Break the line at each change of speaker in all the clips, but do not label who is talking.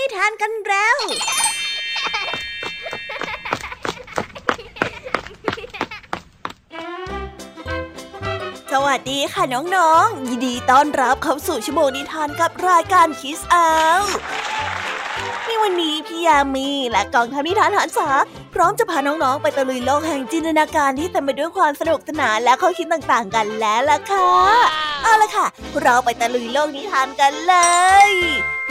นิทานกันแล้ว สวัสดีค่ะน้องๆ ยินดีต้อนรับเข้าสู่ชั่วโมงนิทานกับรายการคิสเอาในวันนี้พี่ยามีและกองทัพนิทานหันษาพร้อมจะพาน้องๆ ไปตะลุยโลกแห่งจินตนาการที่เต็มไปด้วยความสนุกสนานและข้อคิดต่างๆ กันแล้วล่ะค่ะ เอาละค่ะ เราไปตะลุยโลกนิทานกันเลย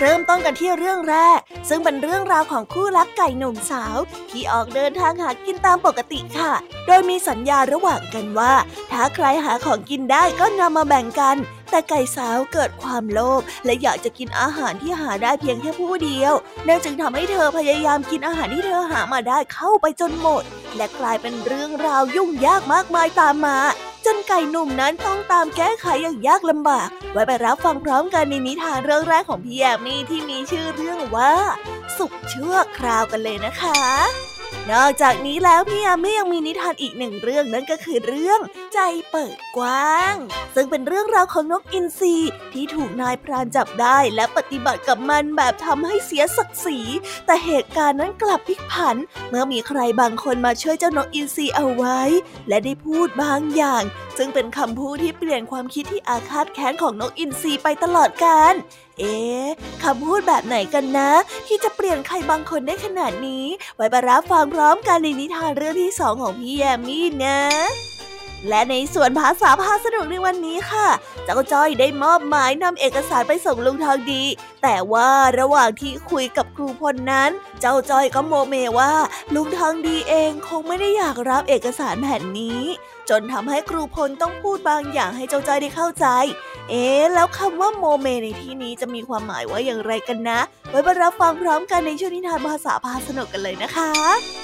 เริ่มต้นกันที่เรื่องแรก ซึ่งเป็นเรื่องราวของคู่รักไก่หนุ่มสาว ที่ออกเดินทางหากินตามปกติค่ะ โดยมีสัญญาระหว่างกันว่า ถ้าใครหาของกินได้ก็นำมาแบ่งกัน แต่ไก่สาวเกิดความโลภและอยากจะกินอาหารที่หาได้เพียงแค่ผู้เดียวนั่นจึงทำให้เธอพยายามกินอาหารที่เธอหามาได้เข้าไปจนหมด และกลายเป็นเรื่องราวยุ่งยากมากมายตามมา นไก่หนุ่มนั้นต้องตามแก้ไขอย่างยากลำบาก ไว้ไปรับฟังพร้อมกันในนิทานเรื่องแรกของพี่แยมมี่ที่มีชื่อเรื่องว่า สุขชั่วคราวกันเลยนะคะ นอกจากนี้แล้วพี่ยามียังมีนิทานอีกหนึ่งเรื่องนั่นก็คือเรื่องใจเปิดกว้าง ซึ่งเป็นเรื่องราวของนกอินทรีที่ถูกนายพรานจับได้และปฏิบัติกับมันแบบทำให้เสียศักดิ์ศรีแต่เหตุการณ์นั้นกลับพลิกผัน เมื่อมีใครบางคนมาช่วยเจ้านกอินทรีเอาไว้ และได้พูดบางอย่าง ซึ่งเป็นคำพูดที่เปลี่ยนความคิดที่อาฆาตแค้นของนกอินทรีไปตลอดกาล เอ๊ะคำพูดแบบไหนกันนะ ที่จะเปลี่ยนใครบางคนได้ขนาดนี้ ไว้บรรับฟังพร้อมกันในนิทานเรื่องที่สองของพี่แยมมี่นะและในส่วนภาษาพาสนุกในวันนี้ค่ะ เจ้าจ้อยได้มอบหมายนำเอกสารไปส่งลุงทองดี แต่ว่าระหว่างที่คุยกับครูพลนั้น เจ้าจ้อยก็โมเมว่า ลุงทองดีเองคงไม่ได้อยากรับเอกสารแผ่นนี้ จนทำให้ครูพลต้องพูดบางอย่างให้เจ้าจ้อยได้เข้าใจ เอ๊แล้วคำว่าโมเมในที่นี้จะมีความหมายว่าอย่างไรกันนะ ไว้มารับฟังพร้อมกันในช่วงนิทานภาษาพาสนุกกันเลยนะคะ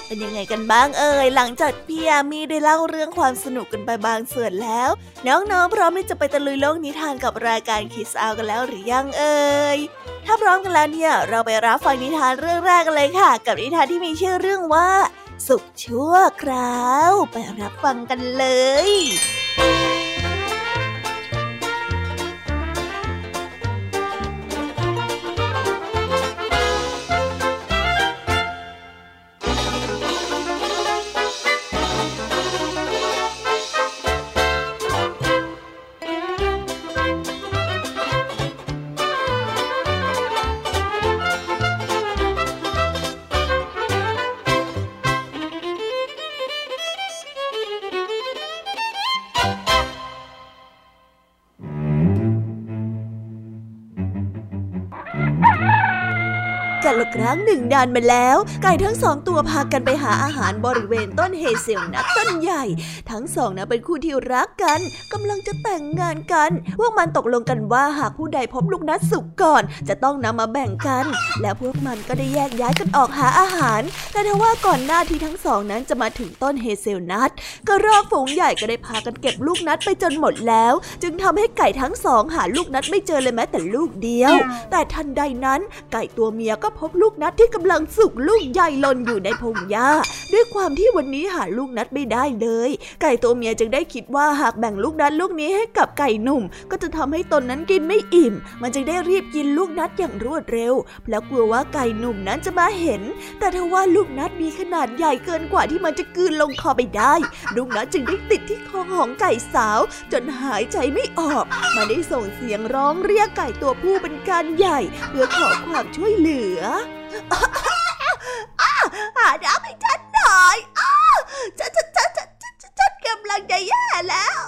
เป็นยังไงกันบ้างเอ่ยหลังจากพี่ยามีได้เล่าเรื่องความสนุกกันไปบางส่วนแล้ว น้องๆพร้อมที่จะไปตะลุยโลกนิทานกับรายการคิสอากันแล้วหรือยังเอ่ยถ้าพร้อมกันแล้วเนี่ยเราไปรับฟังนิทานเรื่องแรกกันเลยค่ะ กับนิทานที่มีชื่อเรื่องว่า สุขชั่วคราว ไปรับฟังกันเลย ครั้งหนึ่งนานมาแล้ว ไก่ทั้งสองตัวพากันไปหาอาหารบริเวณต้นเฮเซลนัทต้นใหญ่ ทั้งสองนะเป็นคู่ที่รักกันกำลังจะแต่งงานกันพวกมันตกลงกันว่าหากผู้ใดพบลูกนัดสุกก่อน จะต้องนำมาแบ่งกัน และพวกมันก็ได้แยกย้ายกันออกหาอาหาร แต่ทว่าก่อนหน้าที่ทั้งสองนั้นจะมาถึงต้นเฮเซลนัทกระรอกฝูงใหญ่ก็ได้พากันเก็บลูกนัดไปจนหมดแล้ว จึงทำให้ไก่ทั้งสองหาลูกนัดไม่เจอเลยแม้แต่ลูกเดียว แต่ทันใดนั้นไก่ตัวเมียก็พบลูกูกนัดที่กำลังสุกลูกใหญ่หล่นอยู่ในพงหญ้า ด้วยความที่วันนี้หาลูกนัดไม่ได้เลย ไก่ตัวเมียจึงได้คิดว่าหากแบ่งลูกนัดลูกนี้ให้กับไก่หนุ่ม ก็จะทำให้ตนนั้นกินไม่อิ่ม มันจึงได้รีบกินลูกนัดอย่างรวดเร็ว แล้วกลัวว่าไก่หนุ่มนั้นจะมาเห็น แต่ทว่าลูกนัดมีขนาดใหญ่เกินกว่าที่มันจะกืนลงคอไปได้ ลูกนัดจึงได้ติดที่คอของไก่สาว จนหายใจไม่ออก มันได้ส่งเสียงร้องเรียกไก่ตัวผู้เป็นการใหญ่ เพื่อขอความช่วยเหลือหาน้ำให้ฉันหน่อยฉันฉันฉันฉันฉันกำลังจะแย่แล้ว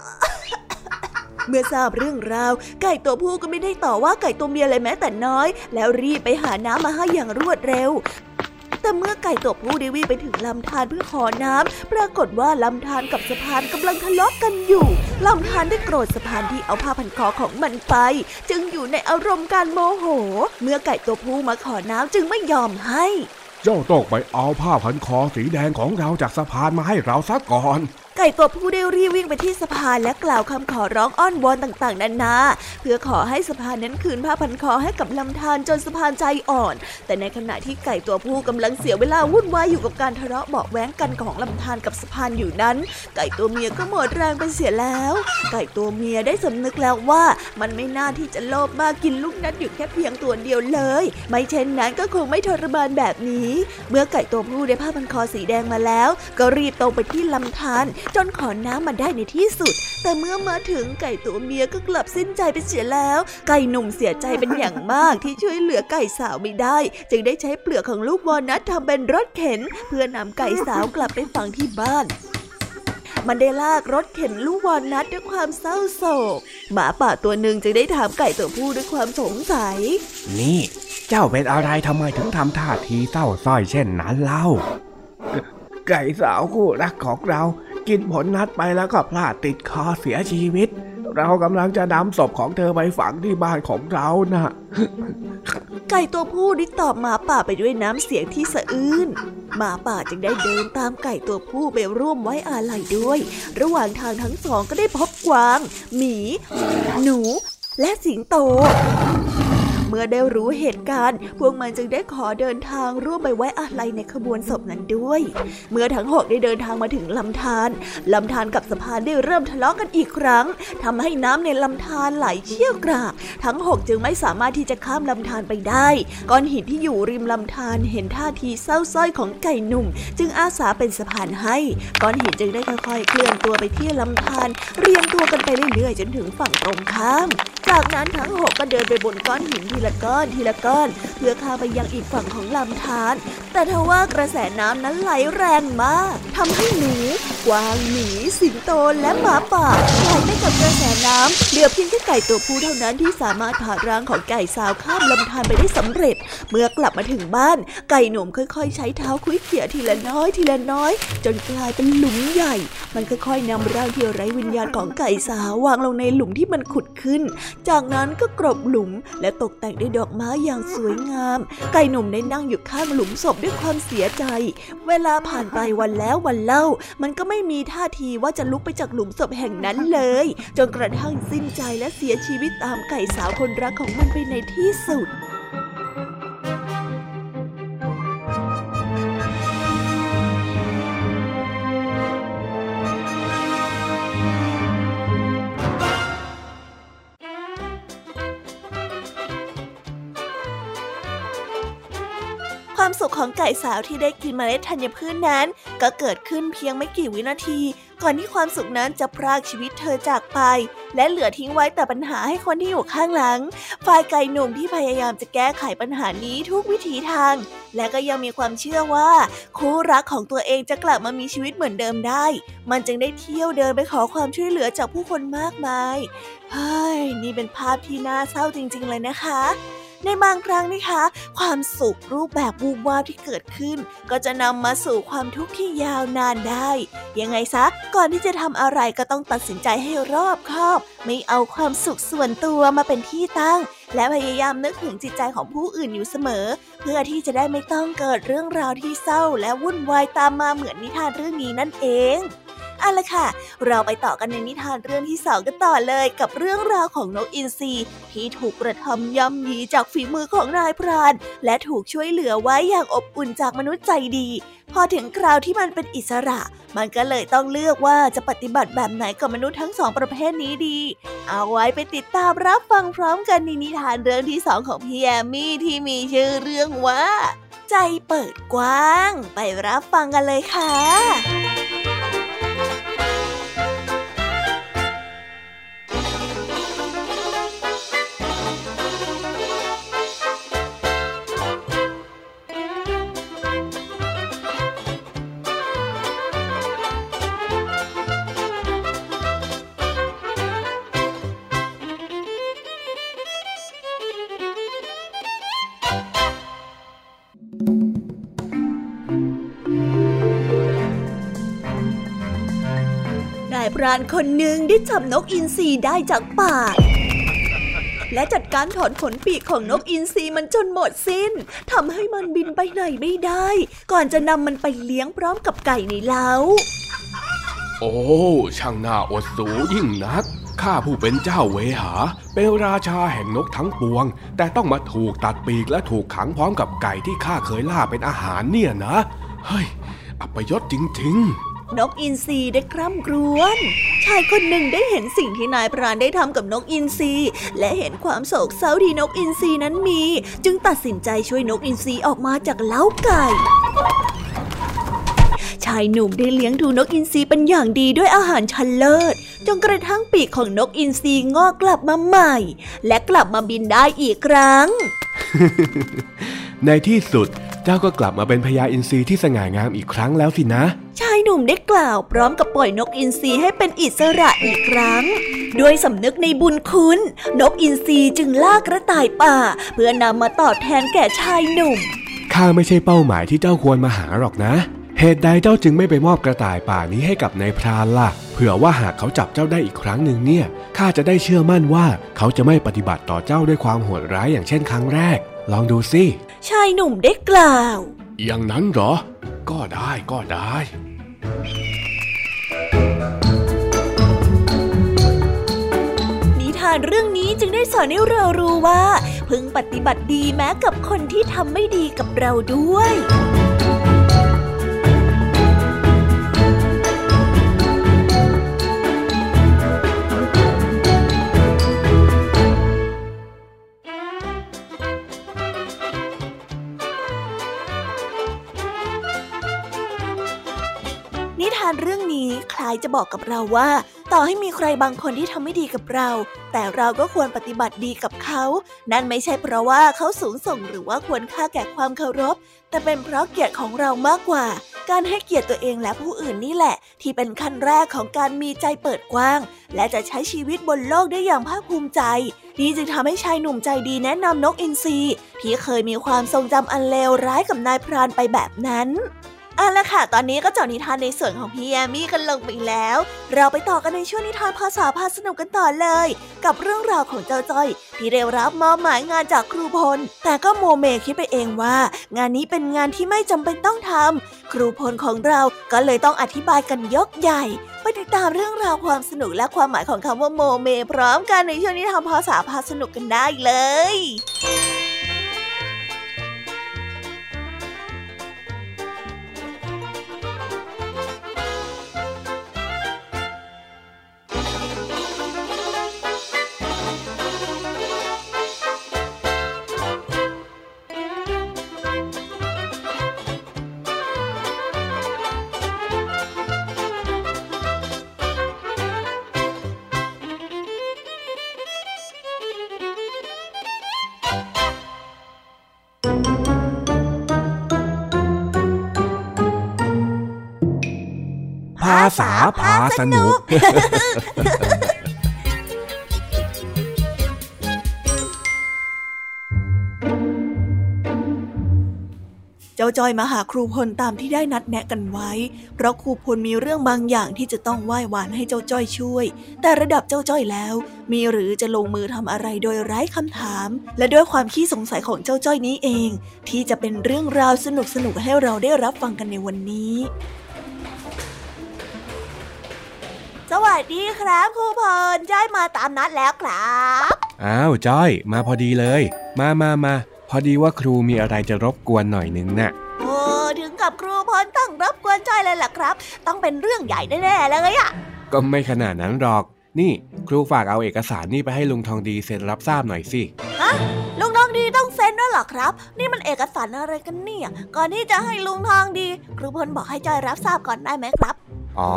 เมื่อทราบเรื่องราว ไก่ตัวผู้ก็ไม่ได้ต่อว่าไก่ตัวเมียเลยแม้แต่น้อย แล้วรีบไปหาน้ำมาให้อย่างรวดเร็วแต่เมื่อไก่ตัวผู้ได้วิ่งไปถึงลำธารเพื่อขอน้ำปรากฏว่าลำธารกับสะพานกำลังทะเลาะกกันอยู่านได้โกรธสะพานที่เอาผ้าพันคอของมันไป จึงอยู่ในอารมณ์การโมโห เมื่อไก่ตัวผู้มาขอน้ำจึงไม่ยอมให้
เจ้าต้องไปเอาผ้าพันคอสีแดงของเราจากสะพานมาให้เราซะก่อน
ไก่ตัวผู้ได้รีบวิ่งไปที่สะพานและกล่าวคำขอร้องอ้อนวอนต่างๆนานาเพื่อขอให้สะพานนั้นคืนผ้าพันคอให้กับลำธารจนสะพานใจอ่อน แต่ในขณะที่ไก่ตัวผู้กำลังเสียเวลาวุ่นวายอยู่กับการทะเลาะเบาแว้งกันของลำธารกับสะพานอยู่นั้น ไก่ตัวเมียก็หมดแรงไปเสียแล้ว ไก่ตัวเมียได้สำนึกแล้วว่ามันไม่น่าที่จะโลภมากกินลูกนัดอยู่แค่เพียงตัวเดียวเลย ไม่เช่นนั้นก็คงไม่ทรมานแบบนี้ เมื่อไก่ตัวผู้ได้ผ้าพันคอสีแดงมาแล้ว ก็รีบตรงไปที่ลำธารจนขอน้ำมาได้ในที่สุด แต่เมื่อมาถึงไก่ตัวเมียก็กลับสิ้นใจไปเสียแล้ว ไก่หนุ่มเสียใจเป็นอย่างมากที่ช่วยเหลือไก่สาวไม่ได้ จึงได้ใช้เปลือกของลูกวอลนัททำเป็นรถเข็น เพื่อนำไก่สาวกลับไปฝังที่บ้านมันได้ลากรถเข็นลูกวอลนัทด้วยความเศร้าโศก หมาป่าตัวหนึ่งจึงได้ถามไก่ตัวผู้ด้วยความสงสัย
นี่ เจ้าเป็นอะไรทำไมถึงทำท่าทีเศร้าส้อยเช่นนั้นเล่า ไก่สาวคู่รักของเรา กินผลนัดไปแล้วก็พลาดติดคอเสียชีวิต เรากำลังจะนำศพของเธอไปฝังที่บ้านของเรานะ่ะ
ไก่ตัวผู้ได้ตอบหมาป่าไปด้วยน้ำเสียงที่สะอื้นหมาป่าจึงได้เดินตามไก่ตัวผู้ไปร่วมไว้อาลัยด้วย ระหว่างทางทั้งสองก็ได้พบกวาง หมี หนู และสิงโต เมื่อได้รู้เหตุการณ์ พวกมันจึงได้ขอเดินทางร่วมไปไว้อาลัยในขบวนศพนั้นด้วย เมื่อทั้งหกได้เดินทางมาถึงลำธารลำธารกับสะพานได้เริ่มทะเลาะกันอีกครั้งทำให้น้ำในลำธารไหลเชี่ยวกราก ทั้งหกจึงไม่สามารถที่จะข้ามลำธารไปได้ก้อนหินที่อยู่ริมลำธารเห็นท่าทีเศร้าส้อยของไก่หนุ่ม จึงอาสาเป็นสะพานให้ก้อนหินจึงได้ค่อยๆเคลื่อนตัวไปที่ลำธารเรียงตัวกันไปเรื่อยๆจนถึงฝั่งตรงข้าม จากนั้นทั้งหกก็เดินไปบนก้อนหินทีละก้อนทีละก้อน เพื่อข้ามไปยังอีกฝั่งของลำธารแต่ทว่ากระแสน้ำนั้นไหลแรงมากทำให้หนูกวางหมีสิงโตและหมาป่าไหลไปกับกระแสน้ำเหลือเพียงแค่ไก่ตัวผู้เท่านั้นที่สามารถผ่าร่างของไก่สาวข้ามลำธารไปได้สำเร็จ เมื่อกลับมาถึงบ้าน ไก่หนุ่มค่อยๆ ใช้เท้าคุ้ยเขี่ยทีละน้อยทีละน้อย จนกลายเป็นหลุมใหญ่ มันค่อยๆนำร่างที่ไร้วิญญาณของไก่สาววางลงในหลุมที่มันขุดขึ้นจากนั้นก็กรบหลุมและตกแต่งด้วยดอกไม้อย่างสวยงาม ไก่หนุ่มได้นั่งอยู่ข้างหลุมศพด้วยความเสียใจ เวลาผ่านไปวันแล้ววันเล่า มันก็ไม่มีท่าทีว่าจะลุกไปจากหลุมศพแห่งนั้นเลย จนกระทั่งสิ้นใจและเสียชีวิตตามไก่สาวคนรักของมันไปในที่สุด ของไก่สาวที่ได้กินเมล็ดธัญพืชนนั้น ก็เกิดขึ้นเพียงไม่กี่วินาที ก่อนที่ความสุขนั้นจะพรากชีวิตเธอจากไป และเหลือทิ้งไว้แต่ปัญหาให้คนที่อยู่ข้างหลัง ฝ่ายไก่หนุ่มที่พยายามจะแก้ไขปัญหานี้ทุกวิถีทาง และก็ยังมีความเชื่อว่า คู่รักของตัวเองจะกลับมามีชีวิตเหมือนเดิมได้ มันจึงได้เที่ยวเดินไปขอความช่วยเหลือจากผู้คนมากมายเฮ้ยนี่เป็นภาพที่น่าเศร้าจริง ๆ เลยนะคะ ในบางครั้งนะคะ ความสุขรูปแบบวูบวาบที่เกิดขึ้น ก็จะนำมาสู่ความทุกข์ที่ยาวนานได้ ยังไงซะ ก่อนที่จะทำอะไรก็ต้องตัดสินใจให้รอบคอบ ไม่เอาความสุขส่วนตัวมาเป็นที่ตั้ง และพยายามนึกถึงจิตใจของผู้อื่นอยู่เสมอ เพื่อที่จะได้ไม่ต้องเกิดเรื่องราวที่เศร้า และวุ่นวายตามมาเหมือนนิทานเรื่องนี้นั่นเอง เอาละค่ะ เราไปต่อกันในนิทานเรื่องที่สองกันต่อเลยกับเรื่องราวของนกอินทรีที่ถูกกระทำย่ำยีจากฝีมือของนายพราน และถูกช่วยเหลือไว้อย่างอบอุ่นจากมนุษย์ใจดี พอถึงคราวที่มันเป็นอิสระ มันก็เลยต้องเลือกว่าจะปฏิบัติแบบไหนกับมนุษย์ทั้งสองประเภทนี้ดี เอาไว้ไปติดตามรับฟังพร้อมกันในนิทานเรื่องที่สองของพี่แอมมี่ที่มีชื่อเรื่องว่า ใจเปิดกว้าง ไปรับฟังกันเลยค่ะารานคนหนึ่งได้จับนกอินทรีได้จากป่าและจัดการถอนขนปีกของนกอินทรีมันจนหมดสิ้นทำให้มันบินไปไหนไม่ได้ ก่อนจะนำมันไปเลี้ยงพร้อมกับไก่ในเล้า
โอ้ ช่างน่าอดสูยิ่งนัก ข้าผู้เป็นเจ้าเวหา เป็นราชาแห่งนกทั้งปวง แต่ต้องมาถูกตัดปีกและถูกขังพร้อมกับไก่ที่ข้าเคยล่าเป็นอาหารเนี่ยนะ เฮ้ย อัปยศจริง
ๆ นกอินทรีได้คร่ำครวญชายคนหนึ่งได้เห็นสิ่งที่นายพรานได้ทำกับนกอินทรีและเห็นความโศกเศร้าที่นกอินทรีนั้นมี จึงตัดสินใจช่วยนกอินทรีออกมาจากเล้าไก่ชายหนุ่มได้เลี้ยงดูนกอินทรีเป็นอย่างดีด้วยอาหารชั้นเลิศ จนกระทั่งปีกของนกอินทรีงอกกลับมาใหม่ และกลับมาบินได้อีกครั้ง
ในที่สุด เจ้าก็กลับมาเป็นพญาอินทรีที่สง่างามอีกครั้งแล้วสินะ
ชายหนุ่มได้กล่าวพร้อมกับปล่อยนกอินทรีให้เป็นอิสระอีกครั้ง ด้วยสำนึกในบุญคุณ นกอินทรีจึงล่ากระต่ายป่า เพื่อนำมาตอบแทนแก่ชายหนุ่ม
ข้าไม่ใช่เป้าหมายที่เจ้าควรมาหาหรอกนะ เหตุใดเจ้าจึงไม่ไปมอบกระต่ายป่านี้ให้กับนายพรานล่ะ เผื่อว่าหากเขาจับเจ้าได้อีกครั้งหนึ่งเนี่ย ข้าจะได้เชื่อมั่นว่าเขาจะไม่ปฏิบัติต่อเจ้าด้วยความโหดร้ายอย่างเช่นครั้งแรก ลองดูสิ
ชายหนุ่มได้กล่าว
อย่างนั้นเหรอ ก็ได้ก็ได้
นิทานเรื่องนี้จึงได้สอนให้เรารู้ว่า พึงปฏิบัติดีแม้กับคนที่ทำไม่ดีกับเราด้วย นี้คล้ายจะบอกกับเราว่า ต่อให้มีใครบางคนที่ทำไม่ดีกับเรา แต่เราก็ควรปฏิบัติดีกับเขา นั่นไม่ใช่เพราะว่าเขาสูงส่งหรือว่าควรค่าแก่ความเคารพ แต่เป็นเพราะเกียรติของเรามากกว่า การให้เกียรติตัวเองและผู้อื่นนี่แหละ ที่เป็นขั้นแรกของการมีใจเปิดกว้าง และจะใช้ชีวิตบนโลกได้อย่างภาคภูมิใจนี่จึงทำให้ชายหนุ่มใจดีแนะนำนกอินทรีที่เคยมีความทรงจำอันเลวร้ายกับนายพรานไปแบบนั้น เอาละค่ะ ตอนนี้ก็จบนิทานในส่วนของพี่แอมี่กันลงไปแล้ว เราไปต่อกันในช่วงนิทานภาษาพาสนุกกันต่อเลย กับเรื่องราวของเจ้าจ้อย ที่ได้รับมอบหมายงานจากครูพล แต่ก็โมเมคิดไปเองว่า งานนี้เป็นงานที่ไม่จำเป็นต้องทำครูพลของเราก็เลยต้องอธิบายกันยกใหญ่ ไปติดตามเรื่องราวความสนุกและความหมายของคำว่าโมเม พร้อมกันในช่วงนิทานภาษาพาสนุกกันได้เลย
ษาพาสนุก
เจ้าจอยมาหาครูพลตามที่ได้นัดแนะกันไว้ เพราะครูพลมีเรื่องบางอย่างที่จะต้องไหว้วานให้เจ้าจ้อยช่วย แต่ระดับเจ้าจ้อยแล้ว มีหรือจะลงมือทำอะไรโดยไร้คำถาม และด้วยความขี้สงสัยของเจ้าจ้อยนี้เอง ที่จะเป็นเรื่องราวสนุกๆให้เราได้รับฟังกันในวันนี้ สวัสดีครับครูพลจ้อยมาตามนัดแล้วครับ
อ้าวจ้อย มาพอดีเลย มามามาพอดีว่าครูมีอะไรจะรบกวนหน่อยนึงนะ่ะ
โอ้ถึงกับครูพลต้องรบกวนจ้อยเลยล่ะครับ ต้องเป็นเรื่องใหญ่แน่ๆเลยอะ
ก็ไม่ขนาดนั้นหรอก นี่ครูฝากเอาเอกสารนี่ไปให้ลุงทองดีเซ็นรับทราบหน่อยสิ
ฮะลุงทองดีต้องเซ็นด้วยหรอครับ นี่มันเอกสารอะไรกันเนี่ย ก่อนที่จะให้ลุงทองดี ครูพลบอกให้จอยรับทราบก่อนได้ไหมครับ
อ๋อ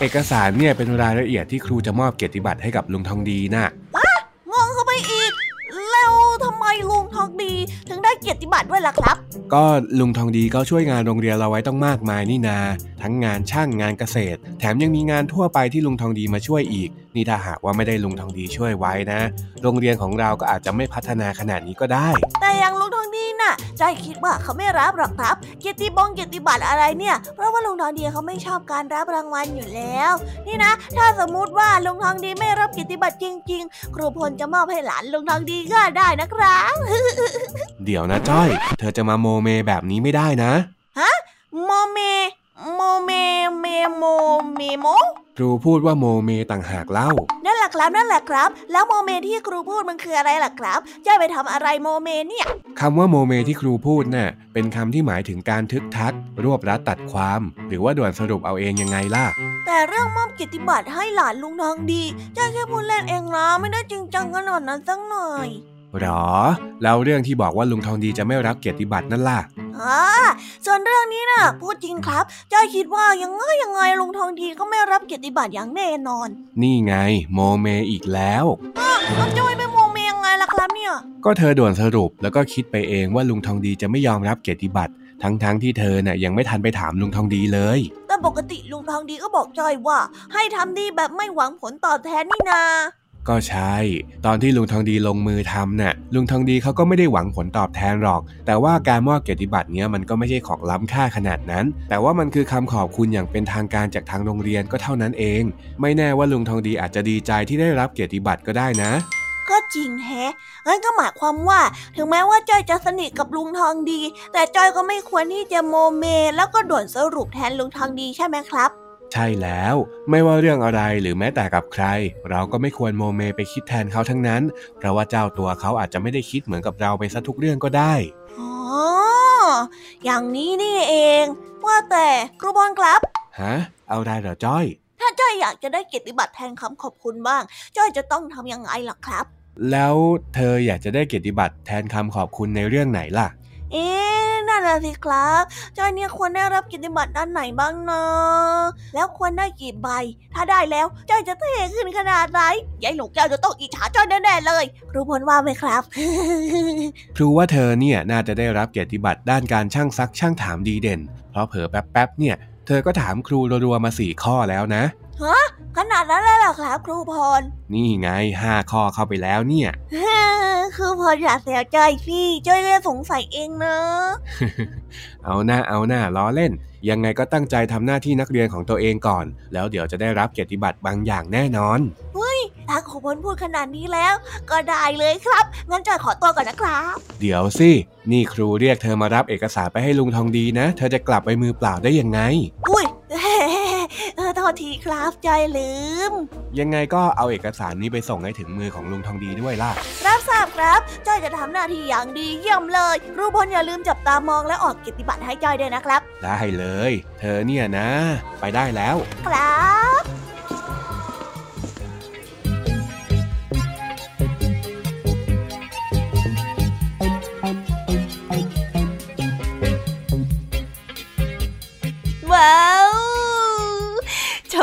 เอกสารเนี่ยเป็นรายละเอียดที่ครูจะมอบเกียรติบัตรให้กับลุงทองดีนะ่ะ
งงเข้าไปอีก แล้วทำไมลุงทองดีถึงได้เกียรติบัตรด้วยล่ะครับ
ก็ลุงทองดีก็ช่วยงานโรงเรียนเราไว้ต้องมากมายนี่นา ทั้งงานช่างงานเกษตร แถมยังมีงานทั่วไปที่ลุงทองดีมาช่วยอีก นี่ถ้าหากว่าไม่ได้ลุงทองดีช่วยไว้นะ โรงเรียนของเราก็อาจจะไม่พัฒนาขนาดนี้ก็ได้
แต่ยังลุงทองดีน่ะใจคิดว่าเขาไม่รับหรอกครับ เกียรติบงเกียรติบัตรอะไรเนี่ย เพราะว่าลุงทองดีเขาไม่ชอบการรับรางวัลอยู่แล้ว นี่นะ ถ้าสมมุติว่าลุงทองดีไม่รับเกียรติบัตรจริง ๆ ครูพลจะมอบให้หลานลุงทองดีก็ได้นะครับ
เดี๋ยวนะจ้อย เธอจะมาโมเมแบบนี้ไม่ได้นะ
ฮะ โมเม โมเม เมโม เมโม
ค รูพูดว่าโมเมต่างหากเล่า
นั่นแหละครับนั่นแหละครับ แล้วโมเมที่ครูพูดมันคืออะไรล่ะครับจะไปทำอะไรโมเมเนี่ย
คำว่าโมเมที่ครูพูดน่ะเป็นคำที่หมายถึงการทึกทัก รวบรัดตัดความ หรือว่าด่วนสรุปเอาเองยังไงล่ะ
แต่เรื่องมอบเกียรติบัตรให้หลานลุงทองดีจ้อยแค่พูดเล่นเองนะไม่ได้จริงจังขนาดนั้นสักหน่อย
หรอ แล้วเรื่องที่บอกว่าลุงทองดีจะไม่รับเกียรติบัตรนั่นล่ะ
อ่าส่วนเรื่องนี้นะ่ะพูดจริงครับจ้อยคิดว่ายังไงยังไงลุงทองดีก็ไม่รับเกียรติบัตรอย่างแน่นอน
นี่ไง โมเมอีกแล้ว
อ้าวจ้อยไปโมเมยังไงล่ะครับเนี่ย
ก็เธอด่วนสรุปแล้วก็คิดไปเองว่าลุงทองดีจะไม่ยอมรับเกียรติบัตรทั้งๆทที่เธอน่ะยังไม่ทันไปถามลุงทองดีเลย
แต่ปกติลุงทองดีก็บอกจ้อยว่า ให้ทำดีแบบไม่หวังผลตอบแทนนี่นา
ก็ใช่ ตอนที่ลุงทองดีลงมือทำนะ่ะลุงทองดีเขาก็ไม่ได้หวังผลตอบแทนหรอก แต่ว่าการมอบเกียรติบัตรเนี้ยมันก็ไม่ใช่ของล้ำค่าขนาดนั้น แต่ว่ามันคือคำขอบคุณอย่างเป็นทางการจากทางโรงเรียนก็เท่านั้นเอง ไม่แน่ว่าลุงทองดีอาจจะดีใจที่ได้รับเกียรติบัตรก็ได้นะ
ก็จริงแฮะงั้นก็หมายความว่า ถึงแม้ว่าจอยจะสนิทกับลุงทองดี แต่จอยก็ไม่ควรที่จะโมเม แล้วก็ด่วนสรุปแทนลุงทองดีใช่ไหมครับ
ใช่แล้วไม่ว่าเรื่องอะไรหรือแม้แต่กับใคร เราก็ไม่ควรโมเมไปคิดแทนเขาทั้งนั้น เพราะว่าเจ้าตัวเขาอาจจะไม่ได้คิดเหมือนกับเราไปซะทุกเรื่องก็ได้
อ๋ออย่างนี้นี่เอง ว่าแต่ครูบอลครับ
ฮะเอาได้เหรอจ้อย
ถ้าจ้อยอยากจะได้เกียรติบัตรแทนคำขอบคุณบ้าง จ้อยจะต้องทำยังไงล่ะครับ
แล้วเธออยากจะได้เกียรติบัตรแทนคำขอบคุณในเรื่องไหนล่ะ
เอ๊ นั่นะสิครับจอยเนี่ยควรได้รับกิจบัตรด้านไหนบ้างเนาะแล้วควรได้กี่ใบ ถ้าได้แล้วจอยจะเท่ขึ้นขนาดไหนยายหนูแก้วจะต้องอิจฉาจอยแน่ๆเลย ครูพลว่าไหมครับ
ครูว่าเธอเนี่ยน่าจะได้รับเกียรติบัตรด้านการช่างซักช่างถามดีเด่น เพราะเผลอแป๊บๆเนี่ยเธอก็ถามครูรัวๆมาสี่ข้อแล้วนะ
ฮะขนาดนั้นเลยเหรอครับครูพร
นี่ไงห้าข้อเข้าไปแล้วเนี่ย
ครูพรอย่าเสียใจพี่จ้อยเลยสงสัยเองนะ
เอาหน้าเอาหน้าล้อเล่น ยังไงก็ตั้งใจทำหน้าที่นักเรียนของตัวเองก่อน แล้วเดี๋ยวจะได้รับเกียรติบัตรบางอย่างแน่นอน
เฮ้ยถ้าครูพรพูดขนาดนี้แล้ว ก็ได้เลยครับ งั้นจอยขอตัวก่อนนะครับ
เดี๋ยวสินี่ครูเรียกเธอมารับเอกสารไปให้ลุงทองดีนะ เธอจะกลับไปมือเปล่าได้ยังไง
อุ้ยเออโทษทีครับใจลืม
ยังไงก็เอาเอกสารนี้ไปส่งให้ถึงมือของลุงทองดีด้วยล่ะ
รับทราบครับจ้อยจะทำหน้าที่อย่างดีเยี่ยมเลยรูปพลอย่าลืมจับตามองและออกกิจบัตรให้จ้อยด้วยนะครับ
ได้เลย เธอเนี่ยนะ ไปได้แล้ว
ครับ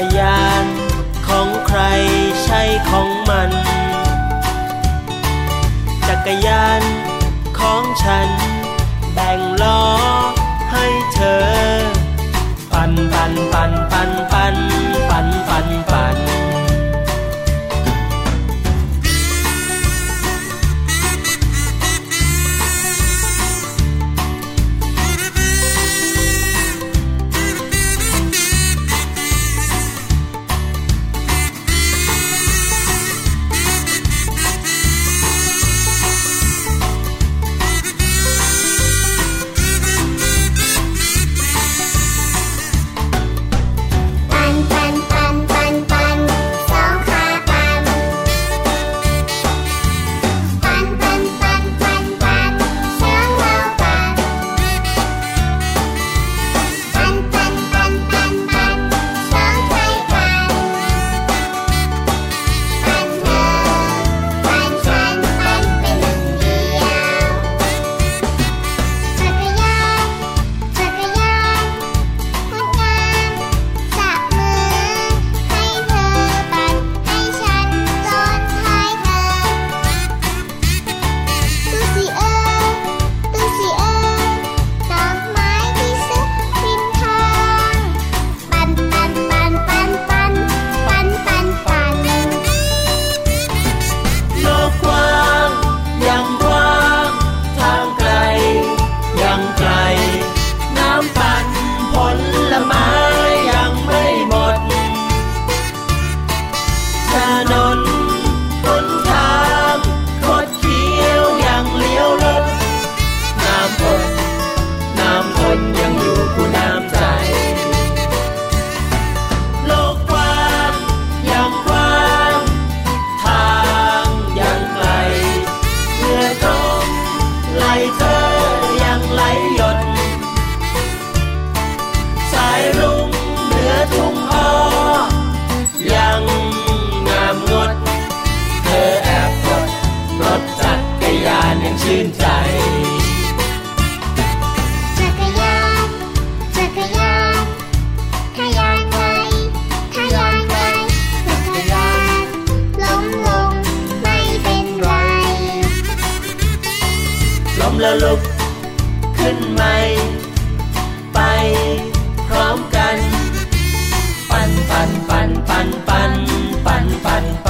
รยาน ของใครใช่ของมัน จักรยานของฉัน แบ่งล้อให้เธอ ปันปันปันปัน ลุกขึ้นให
ม่ ไปพร้อมกัน ปั่นปั่นปั่นปั่นปั่นปั่นปั่น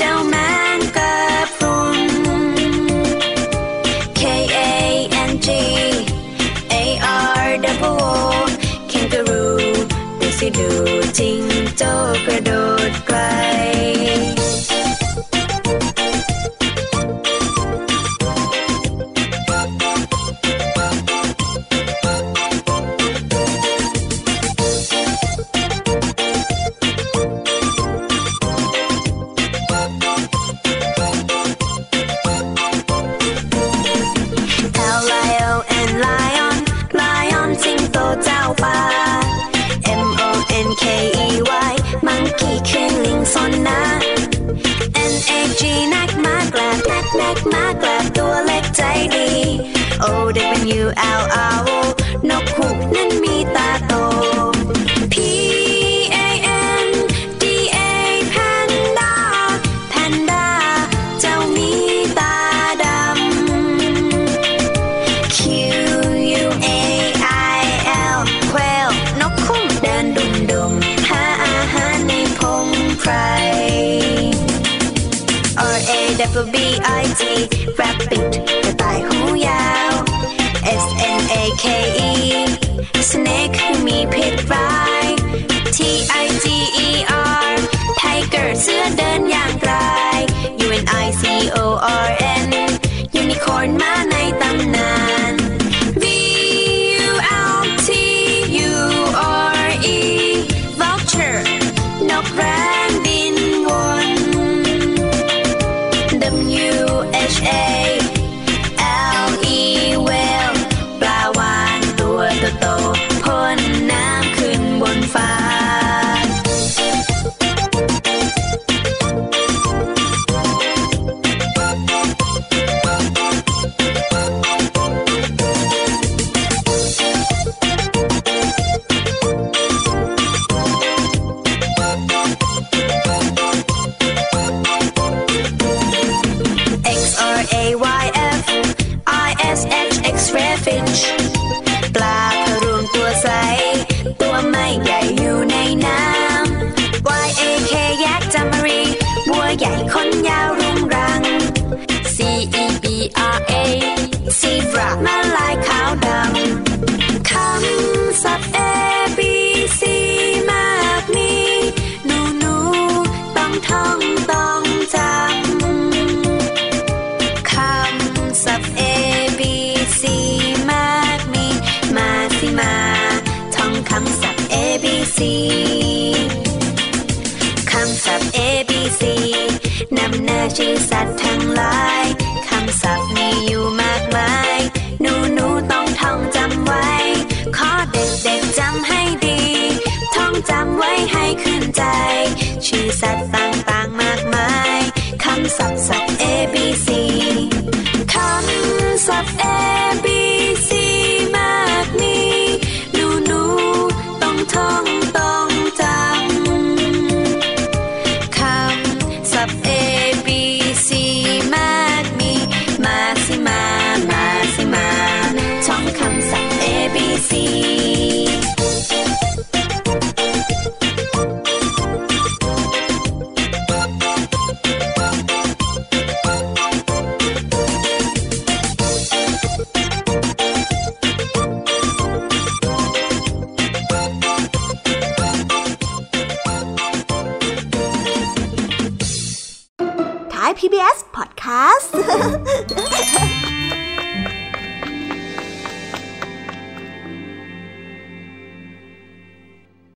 เจ้าแมงกะพรุน K A N G A R W O Kangaroo ดูสิดูจริงโจ้กระโดดไกลาวป่า M O N K E Y มังกี้คือลิงสนนะ N A G นักมากราบนักนักมากราบตัวเล็กใจดี O W L O นกหูนั้นมีตาโต C-O-R-N
Unicorn man. 三腾来。